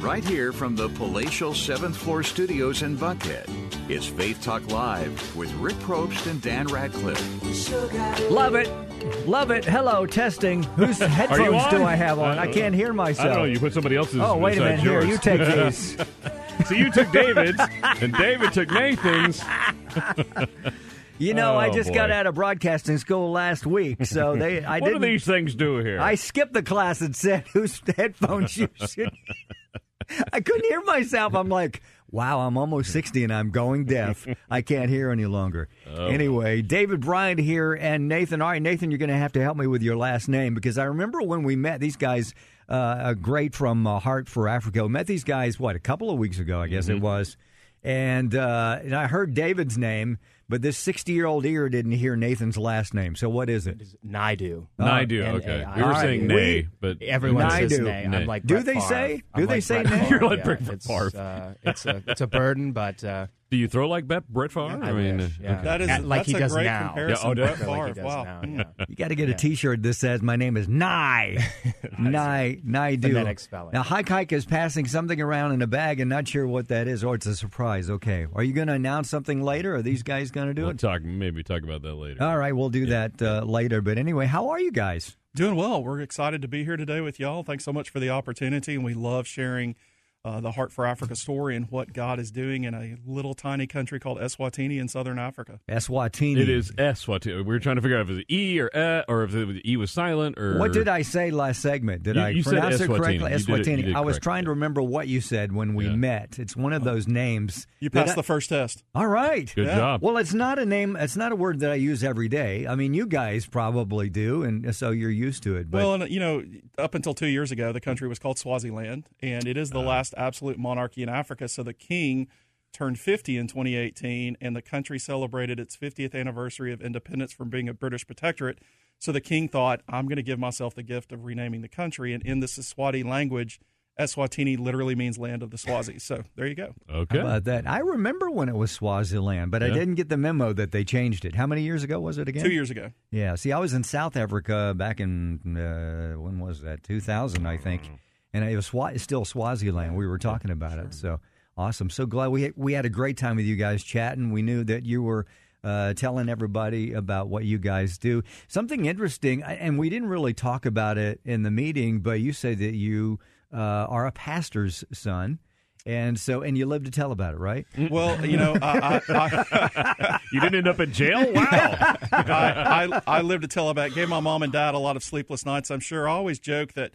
Right here from the palatial seventh floor studios in Buckhead is Faith Talk Live with Rick Probst and Dan Radcliffe. Love it. Love it. Hello, testing. Whose headphones do I have on? I can't hear myself. I don't know. You put somebody else's. Oh, wait a minute. besides Here, you take these. so you took David's, and David took Nathan's. You know, I Oh, just boy. got out of broadcasting school last week, so they. I what didn't. do these things do here? I skipped the class and said whose headphones you should. I couldn't hear myself. I'm like, wow, I'm almost 60 and I'm going deaf. I can't hear any longer. Oh. Anyway, David Bryant here and Nathan. All right, Nathan, you're going to have to help me with your last name because I remember when we met these guys, uh, uh, great from uh, Heart for Africa. We met these guys, what, a couple of weeks ago, I guess Mm-hmm. it was. And, uh, and I heard David's name, but this 60 year old ear didn't hear Nathan's last name. So what is it? Naidu. Naidu. N-A-I. Okay, we were saying right. nay, but Everyone says Naidu. nay. Nay. I'm like Do Brett they Favre. say- I'm do they like say nay? You're like yeah, Brett it's, Uh, it's a it's a burden, but uh, do you throw like Bet Brett Favre? I, mean, uh, yeah. okay. That is At- like that's he a does great now. comparison. Yeah, oh, Brett Like he Favre. does Wow. now, yeah. You got to get a T-shirt that says "My name is Nye." Nye, Naidu. Phonetic spelling. Now, Hike Hike is passing something around in a bag and not sure what that is, or it's a surprise. Okay, are you going to announce something later? Are these guys going to do We'll it? talk. Maybe talk about that later. All right, we'll do that uh, later. But anyway, how are you guys? Doing well. We're excited to be here today with y'all. Thanks so much for the opportunity, and we love sharing uh, the Heart for Africa story and what God is doing in a little tiny country called Eswatini in southern Africa. Eswatini. It is Eswatini. We were trying to figure out if it was E or E, or if it was, E was silent, or What did I say last segment? Did You- I you said pronounce it Eswatini. correctly? You did it- you Eswatini. did I was correct, trying to remember what you said when we Yeah. met. It's one of those names. You passed I- the first test. All right. Good Yeah. job. Well, it's not a name. It's not a word that I use every day. I mean, you guys probably do, and so you're used to it. But well, and you know, up until two years ago, the country was called Swaziland, and it is the last absolute monarchy in Africa. So the king turned 50 in 2018, and the country celebrated its 50th anniversary of independence from being a British protectorate. So the king thought, I'm going to give myself the gift of renaming the country. And in the Siswati language, Eswatini literally means land of the Swazis. So there you go. okay. How about that? I remember when it was Swaziland, but I didn't get the memo that they changed it. How many years ago was it again? Two years ago. Yeah. See, I was in South Africa back in uh, when was that? 2000, I think, and it was Swa- it's still Swaziland. We were talking about it. So awesome. So glad we we had a great time with you guys chatting. We knew that you were. Uh, telling everybody about what you guys do. Something interesting, and we didn't really talk about it in the meeting, but you say that you uh, are a pastor's son, and so and you live to tell about it, right? Well, you know, I, I, I, you didn't end up in jail. Wow. I, I, I lived to tell about. Gave my mom and dad a lot of sleepless nights. I'm sure. I always joke that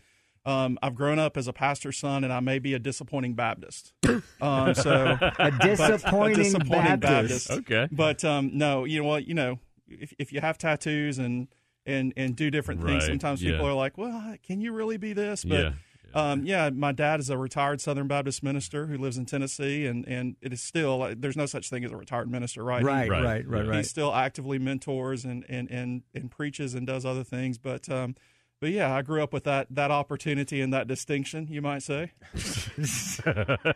um, I've grown up as a pastor's son, and I may be a disappointing Baptist. Um, so A disappointing, a disappointing Baptist. Baptist. Okay. But um, no, you know what? You know, if if you have tattoos and and and do different things, Right, sometimes people yeah. are like, "Well, can you really be this?" But Yeah. um, yeah, my dad is a retired Southern Baptist minister who lives in Tennessee, and, and it is still there's no such thing as a retired minister, right? Right, He- right, Right, right, right. he still actively mentors and, and, and, and preaches and does other things. But um, but yeah, I grew up with that that opportunity and that distinction, you might say. that,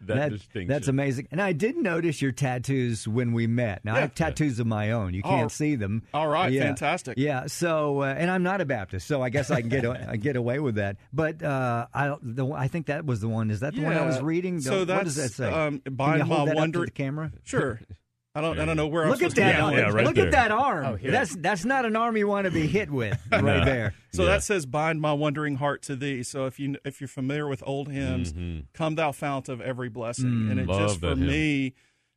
That- distinction. That's amazing. And I did notice your tattoos when we met. Now I have tattoos of my own. You can't Oh, see them. all right, Yeah. fantastic. Yeah. So, uh, and I'm not a Baptist, so I guess I can get a- I get away with that. But uh, I the, I think that was the one. Is that the one I was Yeah. reading? So what does that that's, say? um, Can Bind you hold My that up to Wonder- the camera? Sure. I don't I don't know where I'm Look at supposed that! get arm. yeah, right Look there. at that arm. Oh. That's that's not an arm you want to be hit with, right there. So Yeah. that says, "Bind my wondering heart to thee." So if you if you're familiar with old hymns, "Come thou fount of every blessing," and it Mm-hmm. Just for hymn. me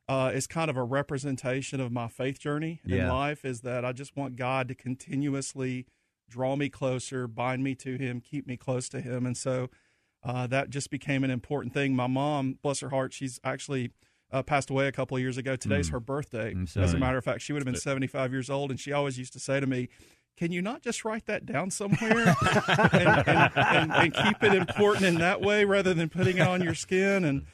uh, is kind of a representation of my faith journey in Yeah. life. Is that I just want God to continuously draw me closer, bind me to Him, keep me close to Him, and so uh, that just became an important thing. My mom, bless her heart, she's actually. Uh, passed away a couple of years ago. Today's her birthday. As a matter of fact, she would have been 75 years old, and she always used to say to me, can you not just write that down somewhere and, and, and, and keep it important in that way rather than putting it on your skin? And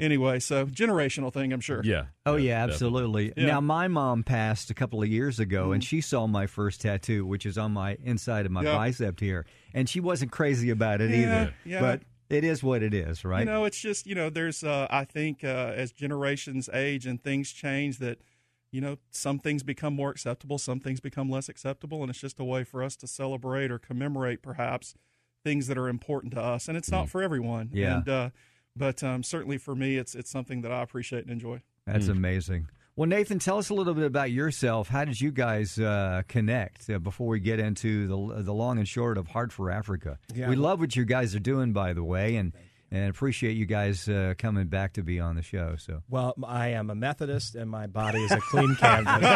anyway, so generational thing, I'm sure. Yeah. Oh yeah, definitely. absolutely. Yeah. Now my mom passed a couple of years ago, and she saw my first tattoo, which is on my inside of my Yeah. bicep here, and she wasn't crazy about it Yeah, either. yeah. But it is what it is, right? You know, it's just you know, there's uh, I think uh, as generations age and things change, that you know some things become more acceptable, some things become less acceptable, and it's just a way for us to celebrate or commemorate perhaps things that are important to us, and it's not for everyone. Yeah. And, uh, but um, certainly for me, it's it's something that I appreciate and enjoy. That's amazing. Well, Nathan, tell us a little bit about yourself. How did you guys uh, connect uh, before we get into the the long and short of Heart for Africa? Yeah. We love what you guys are doing, by the way, and and appreciate you guys uh, coming back to be on the show. So Well, I am a Methodist, and my body is a clean canvas. so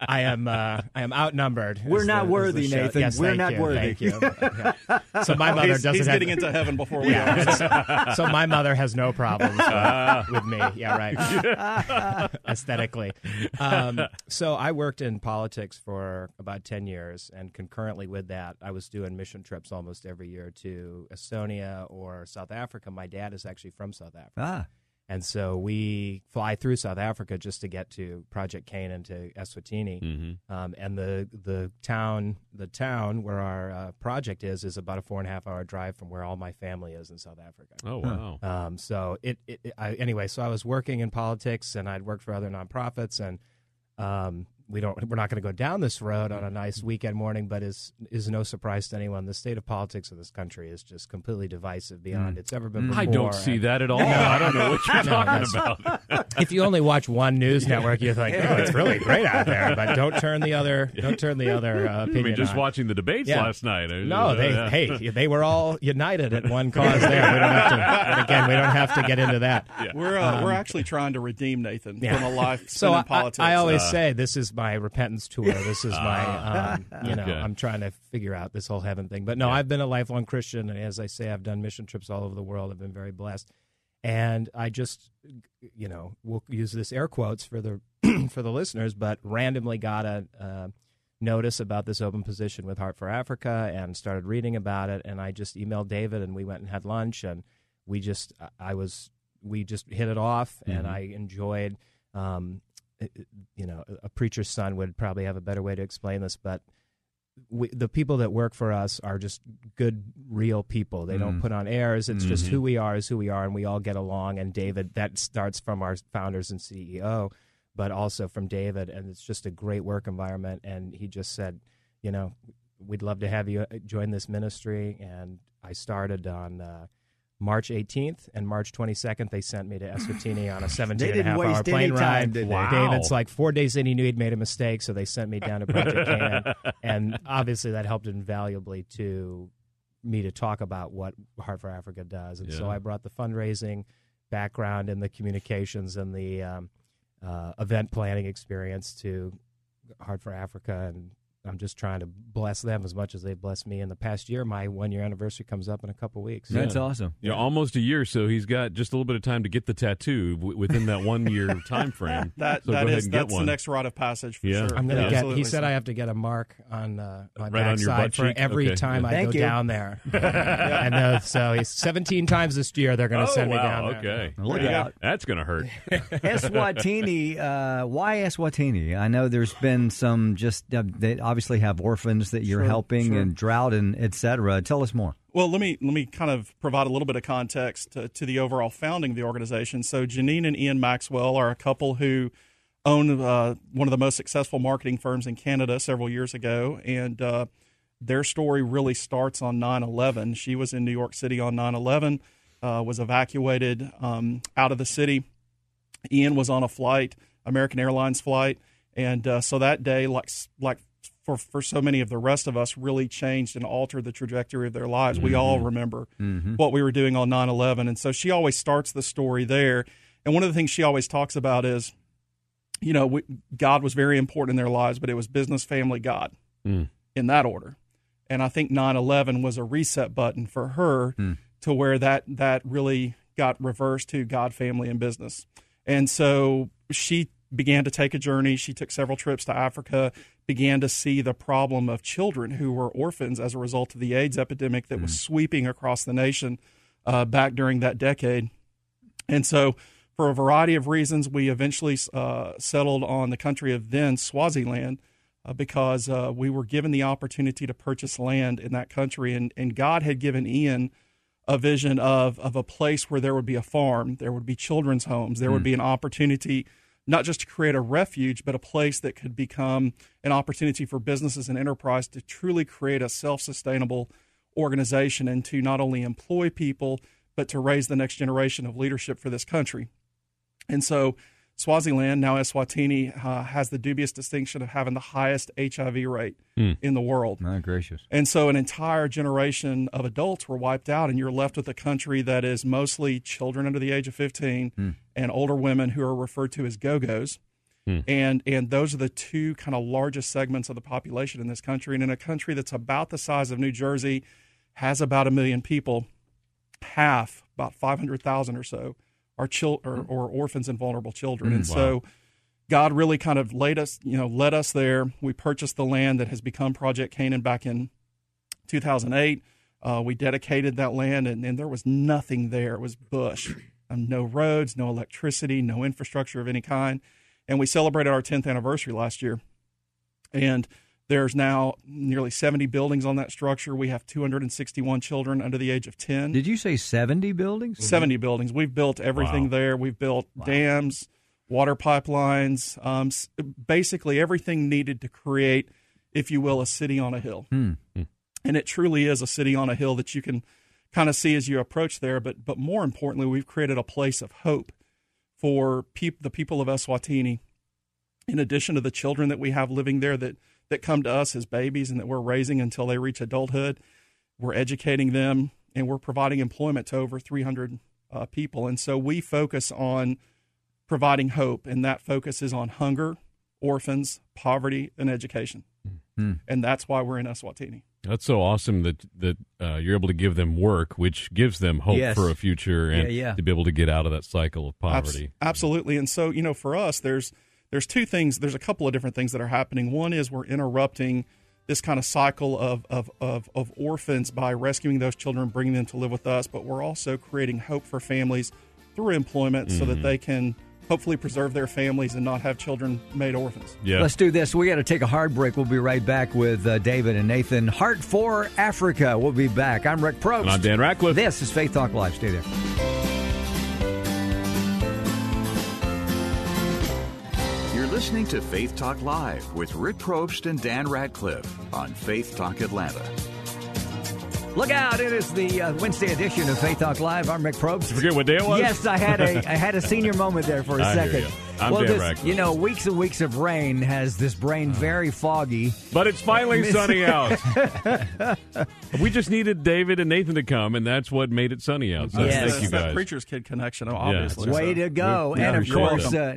I am uh, I am outnumbered. We're not the- worthy. Nathan. Yes, We're not you, worthy. Thank you. Yeah. So my mother he's, doesn't he's have getting into heaven before we Yeah, are. so my mother has no problems uh, with me. Yeah, right. Aesthetically. Um, so I worked in politics for about 10 years, and concurrently with that, I was doing mission trips almost every year to Estonia or South Africa. My dad is actually from South Africa. ah, And so we fly through South Africa just to get to Project Canaan to Eswatini, Mm-hmm. um, and the the town the town where our uh, project is is about a four and a half hour drive from where all my family is in South Africa. Oh wow. Um, so it, it, it I, anyway. So I was working in politics, and I'd worked for other nonprofits, and um, we don't. We're not going to go down this road on a nice weekend morning, but is is no surprise to anyone. The state of politics of this country is just completely divisive beyond it's ever been. Before. I don't see and- that at all. No, I don't know what you're No, talking about. if you only watch one news network, you think, "Oh, it's really great out there," but don't turn the other. Don't turn the other uh, I opinion. mean, just on. watching the debates Yeah. last night. Was No, they uh, yeah. hey, they were all united at one cause. There, we don't have to. again, we don't have to get into that. We're uh, we're actually trying to redeem Nathan Um, Yeah. from a life So in politics. I always Uh, say this is my repentance tour. This is my, um, you know, Okay. I'm trying to figure out this whole heaven thing. But no, I've been a lifelong Christian, and as I say, I've done mission trips all over the world. I've been very blessed, and I just, you know, we'll use this air quotes for the for the listeners, but randomly got a. Uh, notice about this open position with Heart for Africa and started reading about it and I just emailed David and we went and had lunch and we just I was we just hit it off and I enjoyed um, you know a preacher's son would probably have a better way to explain this but we, the people that work for us are just good real people. They don't put on airs. It's just who we are is who we are and we all get along. And David that starts from our founders and CEO but also from David and it's just a great work environment. And he just said you know we'd love to have you uh, join this ministry. And I started on uh, March 18th and March 22nd, they sent me to Eswatini on a 17 and a half hour plane time, ride. they? Wow. David's like four days in, he knew he'd made a mistake, so they sent me down to Project Canaan. And obviously, that helped invaluably to me to talk about what Heart for Africa does. And so I brought the fundraising background and the communications and the um, uh, event planning experience to Heart for Africa. And I'm just trying to bless them as much as they blessed me in the past year. My one year anniversary comes up in a couple weeks. that's awesome. Yeah, almost a year, so he's got just a little bit of time to get the tattoo w- within that one year time frame. that so that go ahead and get that's one. the next rite of passage for Yeah. sure. I'm gonna Yeah, get. He absolutely. said I have to get a mark on uh, my Right on your backside butt for cheek? every Okay, time yeah. I Thank go you. down there. and uh, so he's 17 times this year they're going oh to send wow, me down there. okay. Look you out. That's gonna hurt. Eswatini, uh, why Eswatini? I know there's been some just, uh, they obviously have orphans that you're Sure, helping sure. and drought and et cetera. Tell us more. Well, let me let me kind of provide a little bit of context to, to the overall founding of the organization. So, Janine and Ian Maxwell are a couple who own uh, one of the most successful marketing firms in Canada several years ago, and uh, their story really starts on 9/11. She was in New York City on 9/11, uh, was evacuated um, out of the city. Ian was on a flight, American Airlines flight, and uh, so that day, like like for for so many of the rest of us, really changed and altered the trajectory of their lives. We all mm-hmm. remember mm-hmm. what we were doing on 9/11, and so she always starts the story there. And one of the things she always talks about is, you know, we, God was very important in their lives, but it was business, family, God, Mm. in that order. And I think 9/11 was a reset button for her mm. to where that that really got reversed to God, family, and business. And so she began to take a journey. She took several trips to Africa, began to see the problem of children who were orphans as a result of the AIDS epidemic that was sweeping across the nation uh, back during that decade. And so, for a variety of reasons, we eventually uh, settled on the country of then Swaziland uh, because uh, we were given the opportunity to purchase land in that country. And, and God had given Ian a vision of, of a place where there would be a farm, there would be children's homes, there would be an opportunity not just to create a refuge, but a place that could become an opportunity for businesses and enterprise to truly create a self sustainable organization and to not only employ people, but to raise the next generation of leadership for this country. And so Swaziland, now Eswatini, uh, has the dubious distinction of having the highest HIV rate hmm. in the world. My gracious. And so an entire generation of adults were wiped out, and you're left with a country that is mostly children under the age of 15 hmm. and older women who are referred to as go-go's. Hmm. And and those are the two kind of largest segments of the population in this country. And in a country that's about the size of New Jersey, has about a million people, half, about 500,000 or so, are chil- or, or orphans and vulnerable children. and so God really kind of laid us, you know, led us there. We purchased the land that has become Project Canaan back in 2008. Uh, we dedicated that land, and, and there was nothing there. It was bush, um, no roads, no electricity, no infrastructure of any kind. And we celebrated our 10th anniversary last year. And there's now nearly 70 buildings on that structure. We have 261 children under the age of 10. Did you say 70 buildings? 70 buildings. We've built everything Wow. there. We've built dams, water pipelines, um, basically everything needed to create, if you will, a city on a hill. Hmm. And it truly is a city on a hill that you can kind of see as you approach there. But but more importantly, we've created a place of hope for peop- the people of Eswatini. In addition to the children that we have living there that that come to us as babies and that we're raising until they reach adulthood, we're educating them and we're providing employment to over 300 uh, people. And so we focus on providing hope, and that focus is on hunger, orphans, poverty, and education. And that's why we're in Eswatini. That's so awesome that that uh, you're able to give them work, which gives them hope Yes. for a future and Yeah, yeah. to be able to get out of that cycle of Abs- poverty. absolutely. And so, you know, for us, there's there's two things. There's a couple of different things that are happening. One is we're interrupting this kind of cycle of of of, of orphans by rescuing those children, bringing them to live with us. But we're also creating hope for families through employment, so that they can hopefully preserve their families and not have children made orphans. Yeah. Let's do this. We got to take a hard break. We'll be right back with uh, David and Nathan. Heart for Africa. We'll be back. I'm Rick Probst. And I'm Dan Ratcliffe. This is Faith Talk Live. Stay there. Listening to Faith Talk Live with Rick Probst and Dan Radcliffe on Faith Talk Atlanta. Look out! It is the uh, Wednesday edition of Faith Talk Live. I'm Rick Probst. Forget what day it was? Yes, I had a I had a senior moment there for a I hear second. You. I'm well, Dan this, Radcliffe. you know, weeks and weeks of rain has this brain very foggy. But it's finally sunny out. we just needed David and Nathan to come, and that's what made it sunny out. So Yes. thank It's you that guys. preacher's kid connection, obviously. Way So- to go! we and of course, uh,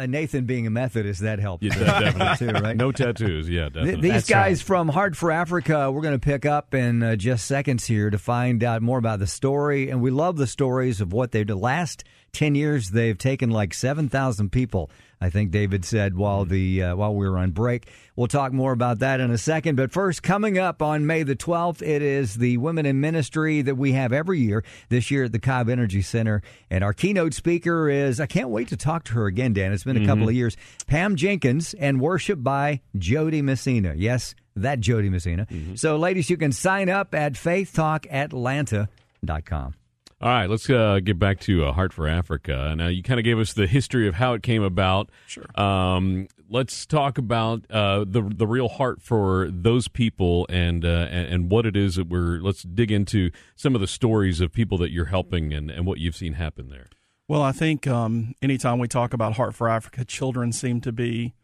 uh, Nathan being a Methodist, that helped. Yeah, definitely. too, right? No tattoos. Yeah, Th- definitely. These That's guys right. from Heart for Africa, we're going to pick up in uh, just seconds here to find out more about the story. And we love the stories of what they've done. Last 10 years, they've taken like 7,000 people, I think David said while, mm. the, uh, while we were on break. We'll talk more about that in a second. But first, coming up on May the 12th, it is the Women in Ministry that we have every year, this year at the Cobb Energy Center. And our keynote speaker is, I can't wait to talk to her again, Dan. It's been a couple mm-hmm. of years. Pam Jenkins and worship by Jo Dee Messina. Yes, that Jo Dee Messina. Mm-hmm. So, ladies, you can sign up at faithtalkatlanta.com. All right, let's uh, get back to uh, Heart for Africa. Now, you kind of gave us the history of how it came about. Sure. Um, let's talk about uh, the the real heart for those people and, uh, and and what it is that we're. Let's dig into some of the stories of people that you're helping and, and what you've seen happen there. Well, I think um, anytime we talk about Heart for Africa, children seem to be,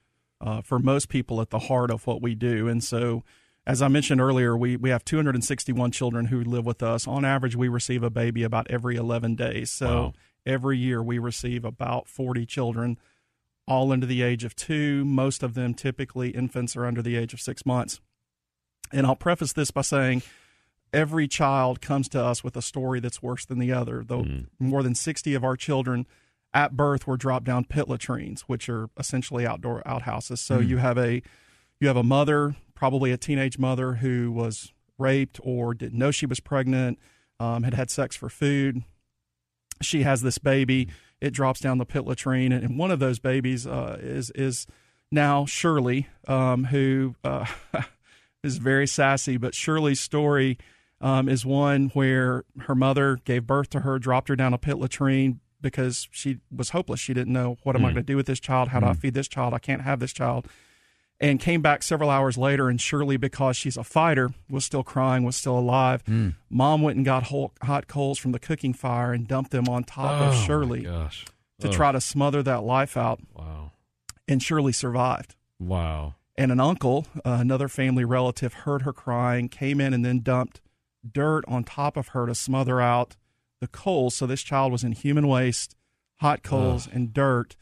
uh, for most people, at the heart of what we do. And so, as I mentioned earlier, we, we have 261 children who live with us. On average, we receive a baby about every 11 days. So, Wow. every year we receive about 40 children, all under the age of two. Most of them, typically, infants are under the age of six months. And I'll preface this by saying, every child comes to us with a story that's worse than the other. Though more than 60 of our children at birth were dropped down pit latrines, which are essentially outdoor outhouses. So Hmm. you have a you have a mother, probably a teenage mother, who was raped or didn't know she was pregnant, um, had had sex for food. She has this baby. It drops down the pit latrine, and one of those babies uh, is is now Shirley, um, who uh, is very sassy. But Shirley's story um, is one where her mother gave birth to her, dropped her down a pit latrine because she was hopeless. She didn't know what am I Mm. going to do with this child? How do I feed this child? I can't have this child. And came back several hours later, and Shirley, because she's a fighter, was still crying, was still alive. Mom went and got whole, hot coals from the cooking fire and dumped them on top Oh, of Shirley to Ugh. try to smother that life out. Wow. And Shirley survived. Wow. And an uncle, uh, another family relative, heard her crying, came in, and then dumped dirt on top of her to smother out the coals. So this child was in human waste, hot coals, and dirt.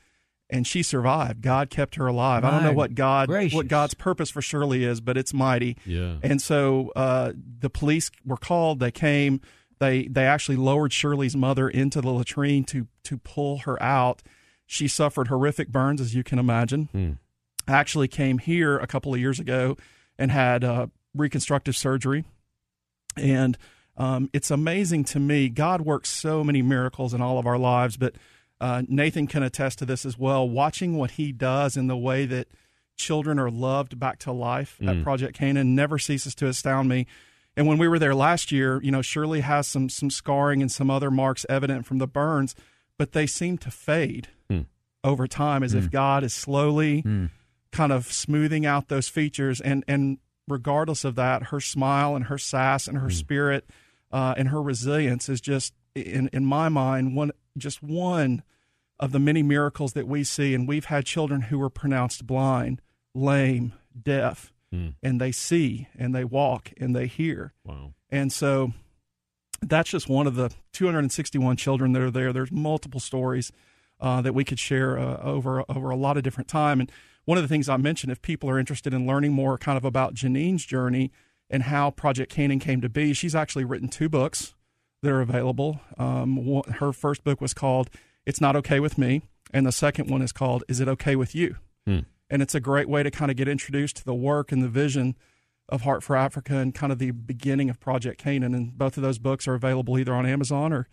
And she survived. God kept her alive. I don't know what God, gracious. what God's purpose for Shirley is, but it's mighty. Yeah. And so uh, the police were called. They came. They they actually lowered Shirley's mother into the latrine to to pull her out. She suffered horrific burns, as you can imagine. Hmm. Actually, came here a couple of years ago and had uh, reconstructive surgery. And um, it's amazing to me. God works so many miracles in all of our lives, but uh, Nathan can attest to this as well. Watching what he does in the way that children are loved back to life Mm. at Project Canaan never ceases to astound me. And when we were there last year, you know, Shirley has some some scarring and some other marks evident from the burns, but they seem to fade Hmm. over time as if God is slowly kind of smoothing out those features. And and regardless of that, her smile and her sass and her spirit uh, and her resilience is just in in my mind one just one of the many miracles that we see. And we've had children who were pronounced blind, lame, deaf, Hmm. and they see and they walk and they hear. Wow. And so that's just one of the 261 children that are there. There's multiple stories uh, that we could share uh, over over a lot of different time. And one of the things I mentioned, if people are interested in learning more, kind of about Janine's journey and how Project Canaan came to be, she's actually written two books that are available. Um, her first book was called "It's Not Okay with Me," and the second one is called "Is It Okay with You." Hmm. And it's a great way to kind of get introduced to the work and the vision of Heart for Africa and kind of the beginning of Project Canaan. And both of those books are available either on Amazon or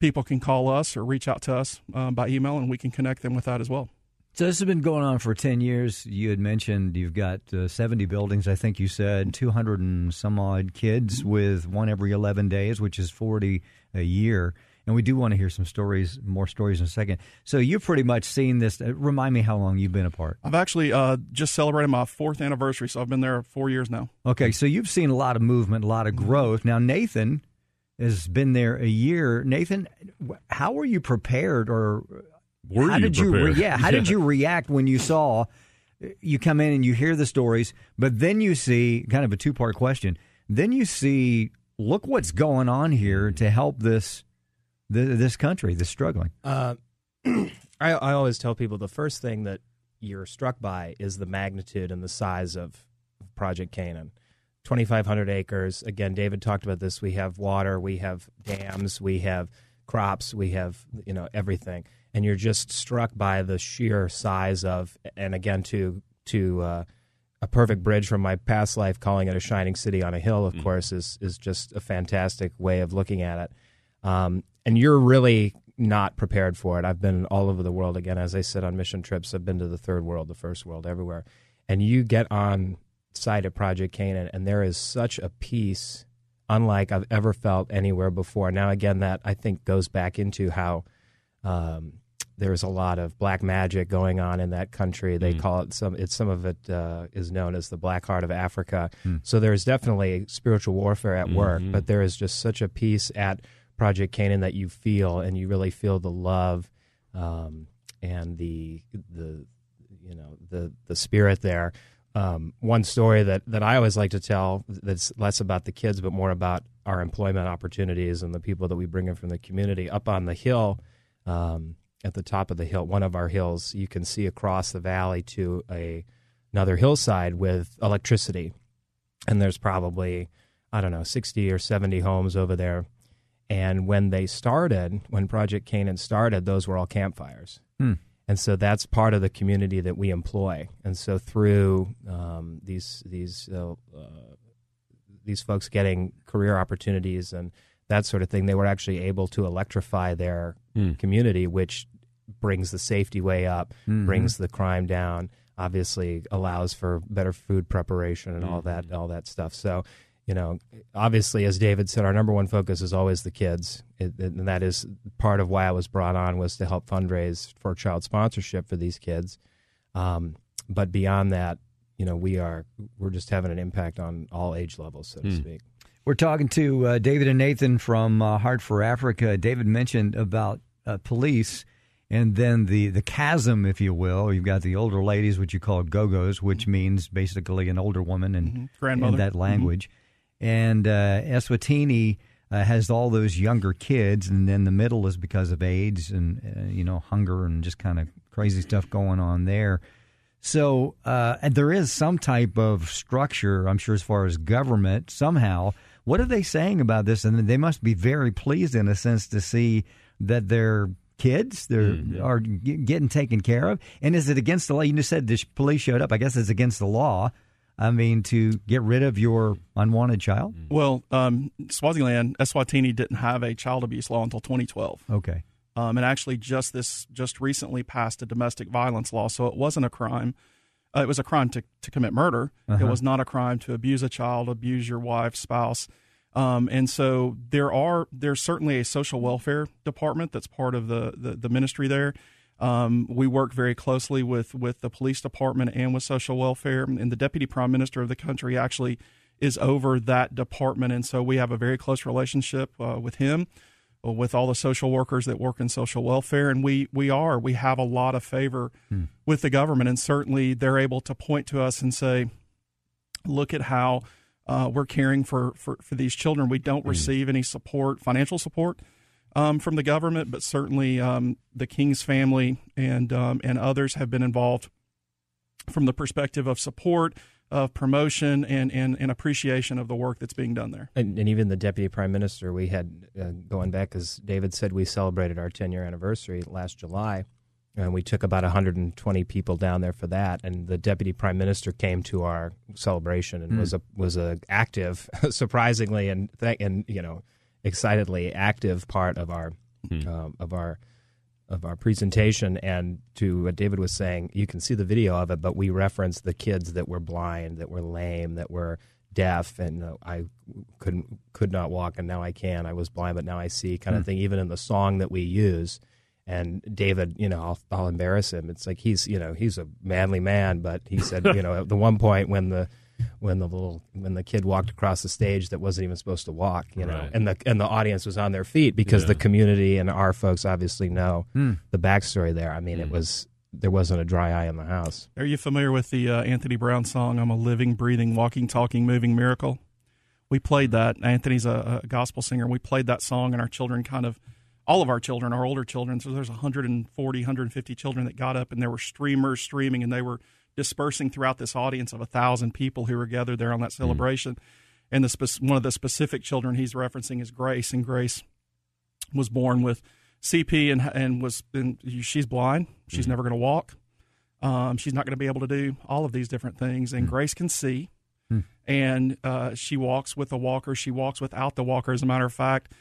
people can call us or reach out to us um, by email and we can connect them with that as well. So this has been going on for 10 years. You had mentioned you've got uh, 70 buildings, I think you said, 200 and some odd kids with one every 11 days, which is 40 a year. And we do want to hear some stories, more stories in a second. So you've pretty much seen this. Uh, remind me how long you've been apart. I've actually uh, just celebrated my fourth anniversary, so I've been there four years now. Okay, so you've seen a lot of movement, a lot of growth. Now, Nathan has been there a year. Nathan, how were you prepared, or Were how you did you? prepared? yeah, how did you react when you saw you come in and you hear the stories, but then you see kind of a two part question. Then you see, look what's going on here to help this th- this country that's struggling. Uh, I, I always tell people the first thing that you're struck by is the magnitude and the size of Project Canaan. 2,500 acres. Again, David talked about this. We have water, we have dams, we have crops, we have you know everything, and you're just struck by the sheer size of. And again, to to uh, a perfect bridge from my past life, calling it a shining city on a hill, of course, is is just a fantastic way of looking at it. Um, and you're really not prepared for it. I've been all over the world again, as I said on mission trips. I've been to the third world, the first world, everywhere. And you get on site at Project Canaan, and there is such a peace, unlike I've ever felt anywhere before. Now, again, that I think goes back into how um, there's a lot of black magic going on in that country. They call it some. It's some of it uh, is known as the Black Heart of Africa. So there's definitely spiritual warfare at work, but there is just such a peace at Project Canaan that you feel, and you really feel the love um, and the the you know the the spirit there. Um, one story that, that I always like to tell that's less about the kids but more about our employment opportunities and the people that we bring in from the community. Up on the hill, um, at the top of the hill, one of our hills, you can see across the valley to a another hillside with electricity, and there's probably I don't know sixty or seventy homes over there, And when they started, when Project Canaan started, those were all campfires. Hmm. And so that's part of the community that we employ. And so through um, these these uh, uh, these folks getting career opportunities and that sort of thing, they were actually able to electrify their Hmm. community, which brings the safety way up, Mhm. brings the crime down, obviously allows for better food preparation and all that all that stuff. So, you know, obviously, as David said, our number one focus is always the kids, it, it- and that is part of why I was brought on was to help fundraise for child sponsorship for these kids. Um, but beyond that, you know, we are we're just having an impact on all age levels, so to Hmm. speak. We're talking to uh, David and Nathan from uh, Heart for Africa. David mentioned about uh, police and then the, the chasm, if you will. You've got the older ladies, which you call go-go's, which means basically an older woman in, Mhm. Grandmother. in that Mhm. language. And uh, Eswatini uh, has all those younger kids, and then the middle is because of AIDS and, uh, you know, hunger and just kind of crazy stuff going on there. So uh, and there is some type of structure, I'm sure, as far as government somehow. What are they saying about this? And they must be very pleased, in a sense, to see that their kids they're are getting taken care of. And is it against the law? You just said the police showed up. I guess it's against the law. I mean, to get rid of your unwanted child. Well, um, Swaziland, Eswatini didn't have a child abuse law until 2012. Okay. um, and actually just this just recently passed a domestic violence law. So it wasn't a crime. Uh, it was a crime to, to commit murder. Uh-huh. It was not a crime to abuse a child, abuse your wife, spouse. Um, and so there are there's certainly a social welfare department that's part of the the, the ministry there. Um, we work very closely with with the police department and with social welfare. And the deputy prime minister of the country actually is over that department, and so we have a very close relationship uh, with him with all the social workers that work in social welfare and we we are. We have a lot of favor with the government and certainly they're able to point to us and say look at how uh, we're caring for, for for these children. We don't receive any support financial support um, from the government but certainly um, the king's family and um, and others have been involved from the perspective of support of promotion and, and, and appreciation of the work that's being done there And, and even the deputy prime minister, we had uh, going back, as David said, we celebrated our 10 year anniversary last July, and we took about 120 people down there for that. And the deputy prime minister came to our celebration and was a was a active, surprisingly, and th- and you know, excitedly active part of our um, of our of our presentation and to what David was saying, you can see the video of it, but we referenced the kids that were blind, that were lame, that were deaf, and uh, I couldn't could not walk, and now I can. I was blind, but now I see, kind of thing. Even in the song that we use, and David, you know, I'll, I'll embarrass him. It's like he's, you know, he's a manly man, but he said, you know, at the one point when the when the little when the kid walked across the stage that wasn't even supposed to walk, you know, Right. and the and the audience was on their feet because Yeah. the community and our folks obviously know the backstory there. I mean, it was there wasn't a dry eye in the house. Are you familiar with the uh, Anthony Brown song, I'm a living, breathing, walking, talking, moving miracle? We played that. Anthony's a, a gospel singer. We played that song, and our children kind of, all of our children, our older children, so there's 140, 150 children that got up, and there were streamers streaming, and they were dispersing throughout this audience of a thousand people who were gathered there on that celebration. And the spec- one of the specific children he's referencing is Grace, and Grace was born with CP and and was and she's blind. She's never going to walk. Um, she's not going to be able to do all of these different things. And Grace can see, and uh, she walks with a walker. She walks without the walker. As a matter of fact,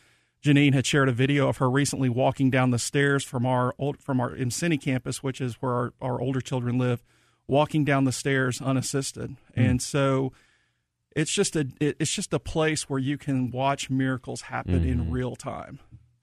Janine had shared a video of her recently walking down the stairs from our old, from our Emseni campus, which is where our, our older children live, walking down the stairs unassisted. Hmm. And so it's just a it, it's just a place where you can watch miracles happen in mm-hmm. real time.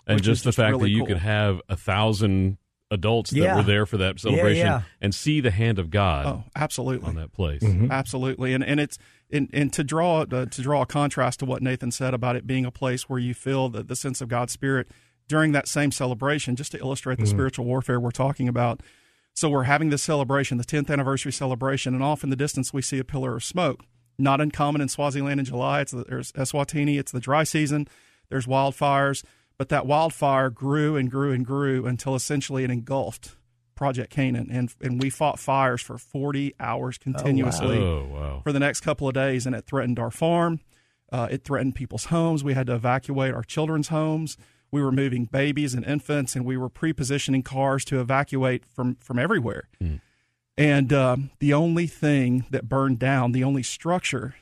and just the just fact really that you cool. could have a thousand adults that Yeah. were there for that celebration yeah. and see the hand of God Oh, absolutely. on that place. Mm-hmm. Absolutely, and and it's and, and to draw uh, to draw a contrast to what Nathan said about it being a place where you feel the, the sense of God's spirit during that same celebration, just to illustrate the mm-hmm. spiritual warfare we're talking about. So we're having this celebration, the 10th anniversary celebration, and off in the distance we see a pillar of smoke. Not uncommon in Swaziland in July. It's the, there's Eswatini. It's the dry season. There's wildfires, but that wildfire grew and grew and grew until essentially it engulfed Project Canaan, and and we fought fires for 40 hours continuously Oh, wow. for the next couple of days, and it threatened our farm. Uh, it threatened people's homes. We had to evacuate our children's homes. We were moving babies and infants, and we were pre-positioning cars to evacuate from from everywhere. And um, the only thing that burned down, the only structure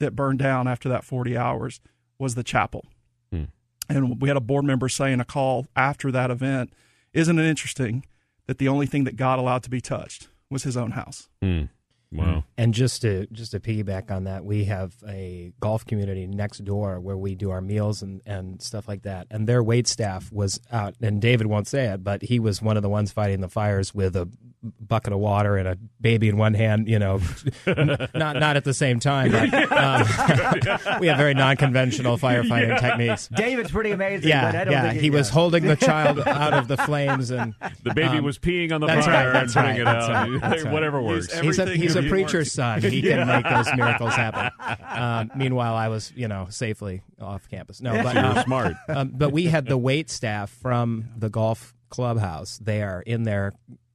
that burned down after that 40 hours was the chapel. Hmm. And we had a board member say in a call after that event, Isn't it interesting that the only thing that God allowed to be touched was his own house? Hmm. Wow. And just to just to piggyback on that, we have a golf community next door where we do our meals and, and stuff like that. And their wait staff was out, and David won't say it, but he was one of the ones fighting the fires with a bucket of water and a baby in one hand. You know, not not at the same time. But, um, we have very non-conventional firefighting techniques. David's pretty amazing. but I Yeah, don't yeah. think He yeah. was holding the child out of the flames, and The baby um, was peeing on the that's fire right, and putting right, it that's out. right, that's right. Whatever works. He's he's a Everything he's a preacher's son. He can make those miracles happen. Um, meanwhile, I was you know safely off campus. No, but You're uh, smart. um, but we had the wait staff from the golf clubhouse there in their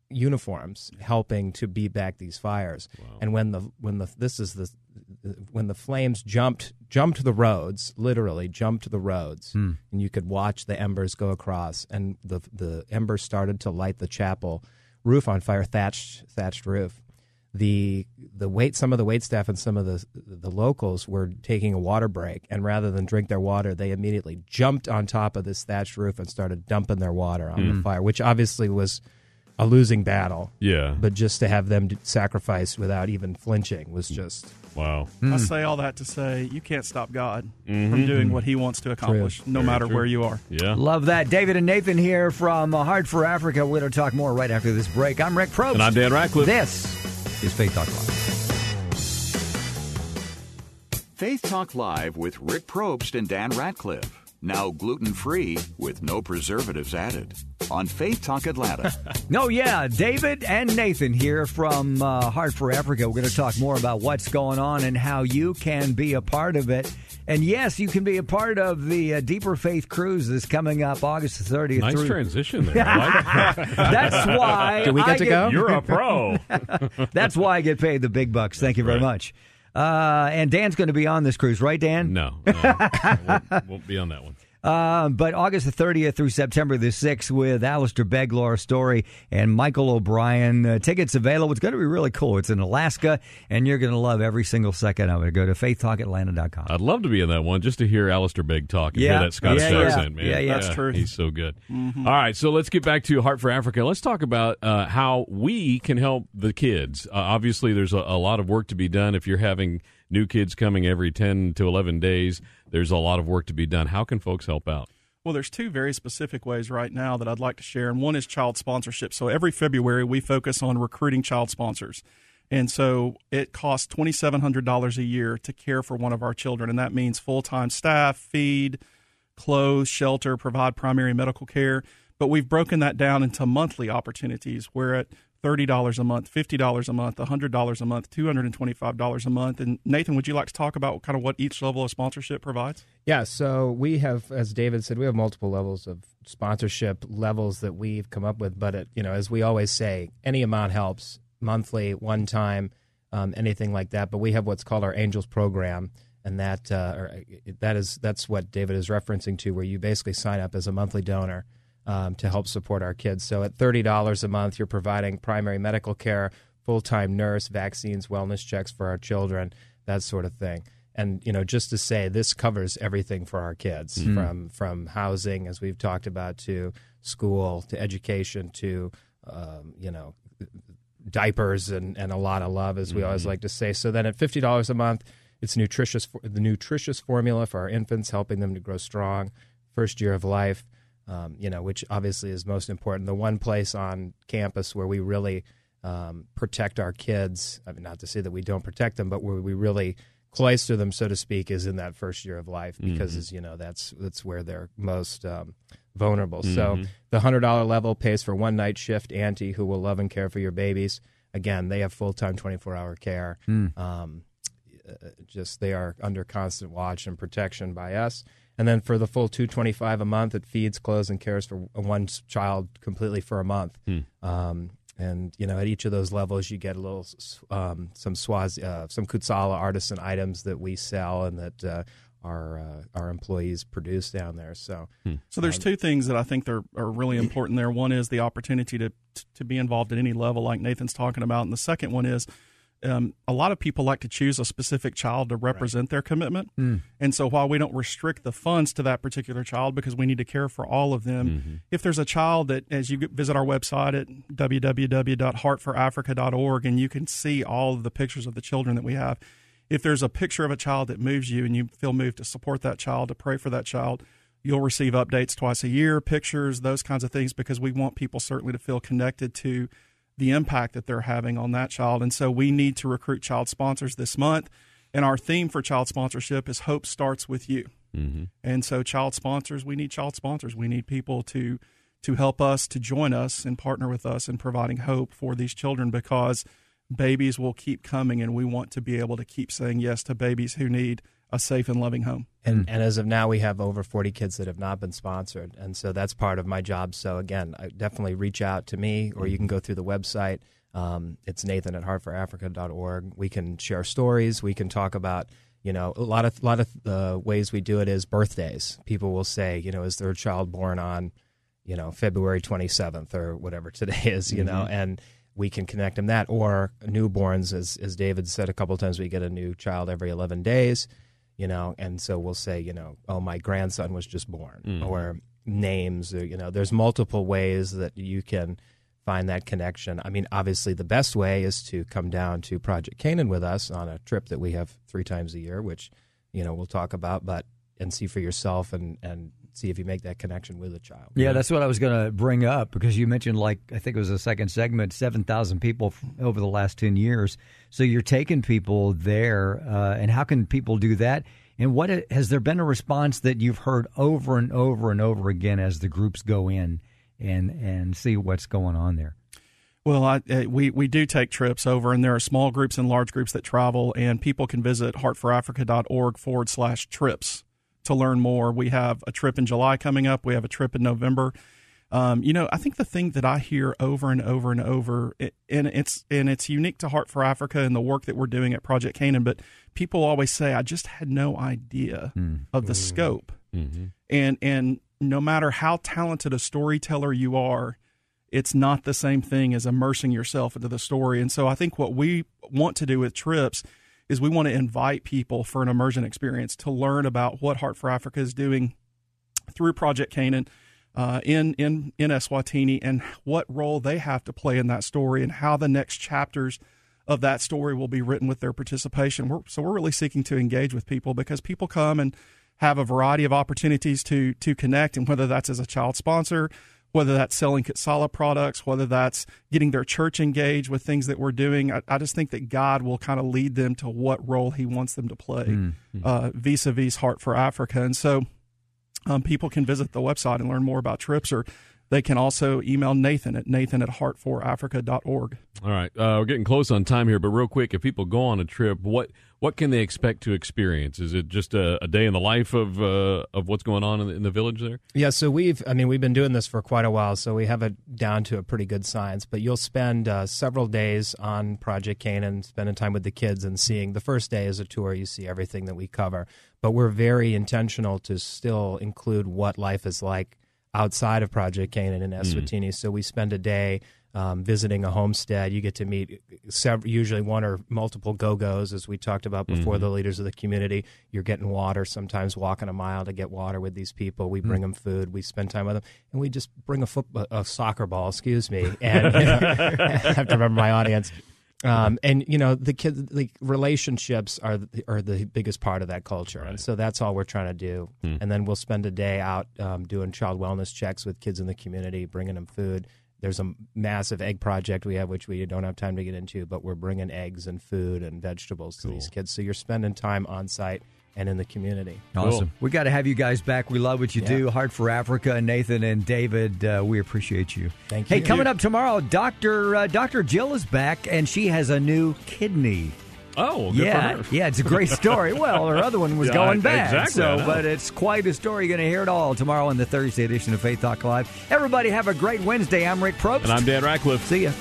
uniforms helping to beat back these fires. And when the when the this is the when the flames jumped jumped the roads, literally jumped the roads, and you could watch the embers go across, and the the embers started to light the chapel roof on fire, thatched thatched roof. The the wait some of the wait staff and some of the the locals were taking a water break, and rather than drink their water, they immediately jumped on top of this thatched roof and started dumping their water on the hmm. fire, which obviously was a losing battle. Yeah. But just to have them sacrifice without even flinching was just Wow. I hmm. say all that to say you can't stop God from mm-hmm. doing what he wants to accomplish, no Very matter true. where you are. Yeah. Love that. David and Nathan here from Heart for Africa. We're going to talk more right after this break. I'm Rick Probst. And I'm Dan Ratcliffe. This is Faith Talk Live. Faith Talk Live with Rick Probst and Dan Ratcliffe. Now gluten free with no preservatives added. On Faith Talk Atlanta. No, yeah, David and Nathan here from uh, Heart for Africa. We're going to talk more about what's going on and how you can be a part of it. And yes, you can be a part of the uh, Deeper Faith Cruise that's coming up August 30th. Nice through. transition there. Like that. That's why. Do we get I to go? You're a pro. That's why I get paid the big bucks. Thank you very Right. much. Uh, and Dan's going to be on this cruise, right, Dan? No, no. won't, won't be on that one. Um, but August the 30th through September the 6th with Alistair Beglar Story and Michael O'Brien. Uh, tickets available. It's going to be really cool. It's in Alaska, and you're going to love every single second of it. Go to faithtalkatlanta.com. I'd love to be in that one just to hear Alistair Begg talk and Yeah. hear that Scottish Yeah, yeah. accent, man. Yeah, yeah. That's true. He's so good. All right, so let's get back to Heart for Africa. Let's talk about uh, how we can help the kids. Uh, obviously, there's a, a lot of work to be done. If you're having new kids coming every 10 to 11 days, there's a lot of work to be done. How can folks help out? Well, there's two very specific ways right now that I'd like to share, and one is child sponsorship. So every February, we focus on recruiting child sponsors. And so it costs $2,700 a year to care for one of our children, and that means full time staff, feed, clothes, shelter, provide primary medical care. But we've broken that down into monthly opportunities. We're at $30 a month, $50 a month, $100 a month, $225 a month. And Nathan, would you like to talk about kind of what each level of sponsorship provides? Yeah, so we have, as David said, we have multiple levels of sponsorship levels that we've come up with. But it, you know, as we always say, any amount helps. Monthly, one time, um, anything like that. But we have what's called our Angels program, and that uh, or, uh, that is that's what David is referencing to, where you basically sign up as a monthly donor um, to help support our kids. So at thirty dollars a month, you're providing primary medical care, full time nurse, vaccines, wellness checks for our children, that sort of thing. And you know just to say this covers everything for our kids from from housing as we've talked about to school to education to um, you know diapers and, and a lot of love as we always like to say. So then at $50 a month it's nutritious the nutritious formula for our infants helping them to grow strong first year of life um, you know which obviously is most important the one place on campus where we really um, protect our kids i mean not to say that we don't protect them but where we really cloister them, so to speak, is in that first year of life because, as you know, that's that's where they're most um, vulnerable. So the hundred dollar level pays for one night shift auntie who will love and care for your babies. Again, they have full time, twenty four hour care. Um, uh, just they are under constant watch and protection by us. And then for the full two twenty five a month, it feeds, clothes, and cares for one child completely for a month. Um, and you know, at each of those levels, you get a little um, some Swazi, uh, some Khutsala artisan items that we sell and that uh, our uh, our employees produce down there. So, So there's Um, two things that I think are, are really important there. One is the opportunity to to be involved at any level, like Nathan's talking about, and the second one is um, a lot of people like to choose a specific child to represent their commitment. And so while we don't restrict the funds to that particular child because we need to care for all of them, if there's a child that, as you visit our website at www.heartforafrica.org, and you can see all of the pictures of the children that we have. If there's a picture of a child that moves you and you feel moved to support that child, to pray for that child, you'll receive updates twice a year, pictures, those kinds of things, because we want people certainly to feel connected to the impact that they're having on that child. And so we need to recruit child sponsors this month. And our theme for child sponsorship is Hope Starts With You. Mm-hmm. And so, child sponsors, we need child sponsors. We need people to to help us to join us and partner with us in providing hope for these children because babies will keep coming, and we want to be able to keep saying yes to babies who need a safe and loving home. and, and as of now, we have over 40 kids that have not been sponsored. And so that's part of my job. So, again, I definitely reach out to me, or you can go through the website. Um, it's Nathan at heartforafrica.org. We can share stories. We can talk about, you know, a lot of, lot of uh, ways we do it is birthdays. People will say, you know, is there a child born on, you know, February 27th or whatever today is, you know, and we can connect them that. Or newborns, as, as David said a couple times, we get a new child every 11 days you know and so we'll say you know oh my grandson was just born mm. or names or you know there's multiple ways that you can find that connection. I mean obviously the best way is to come down to project canaan with us on a trip that we have three times a year which you know we'll talk about but and see for yourself and and see if you make that connection with a child Yeah, that's what I was going to bring up because you mentioned, like, I think it was the second segment, 7,000 people f- over the last 10 years. So you're taking people there, uh, and how can people do that? And what has there been a response that you've heard over and over and over again as the groups go in and, and see what's going on there? Well, I, uh, we we do take trips over, and there are small groups and large groups that travel, and people can visit heartforafrica.org forward slash trips to learn more. We have a trip in July coming up. We have a trip in November. Um, you know, I think the thing that I hear over and over and over, it, and it's and it's unique to Heart for Africa and the work that we're doing at Project Canaan, but people always say, "I just had no idea of the scope." And and no matter how talented a storyteller you are, it's not the same thing as immersing yourself into the story. And so I think what we want to do with trips is we want to invite people for an immersion experience to learn about what Heart for Africa is doing through Project Canaan uh, in in in Eswatini and what role they have to play in that story and how the next chapters of that story will be written with their participation. We're, so we're really seeking to engage with people because people come and have a variety of opportunities to to connect, and whether that's as a child sponsor, whether that's selling Khutsala products, whether that's getting their church engaged with things that we're doing. I, I just think that God will kind of lead them to what role He wants them to play uh, vis-a-vis Heart for Africa, and so um, people can visit the website and learn more about trips, or they can also email Nathan at nathan at heartforafrica.org. All right, uh, we're getting close on time here, but real quick, if people go on a trip, what what can they expect to experience? Is it just a, a day in the life of uh, of what's going on in the, in the village there? Yeah, so we've, I mean, we've been doing this for quite a while, so we have it down to a pretty good science. But you'll spend uh, several days on Project Canaan, spending time with the kids and seeing. The first day is a tour, you see everything that we cover. But we're very intentional to still include what life is like outside of Project Canaan in Eswatini. So we spend a day um, visiting a homestead. You get to meet several, usually one or multiple go-go's, as we talked about before, the leaders of the community. You're getting water, sometimes walking a mile to get water with these people. We bring them food. We spend time with them, and we just bring a foot, a soccer ball, excuse me, and I have to remember my audience. Um, and you know the kids, the relationships are the, are the biggest part of that culture, and so that's all we're trying to do. And then we'll spend a day out um, doing child wellness checks with kids in the community, bringing them food. There's a massive egg project we have, which we don't have time to get into, but we're bringing eggs and food and vegetables to these kids. So you're spending time on site and in the community. Awesome. We got to have you guys back. We love what you Yeah. do. Heart for Africa, Nathan and David. Uh, we appreciate you. Thank you. Hey, coming up tomorrow, Doctor uh, Doctor Jill is back, and she has a new kidney. Oh, good yeah, for her. yeah, it's a great story. well, her other one was Yeah, going bad, exactly, so but it's quite a story. You're going to hear it all tomorrow on the Thursday edition of Faith Talk Live. Everybody, have a great Wednesday. I'm Rick Probst. And I'm Dan Ratcliffe. See ya.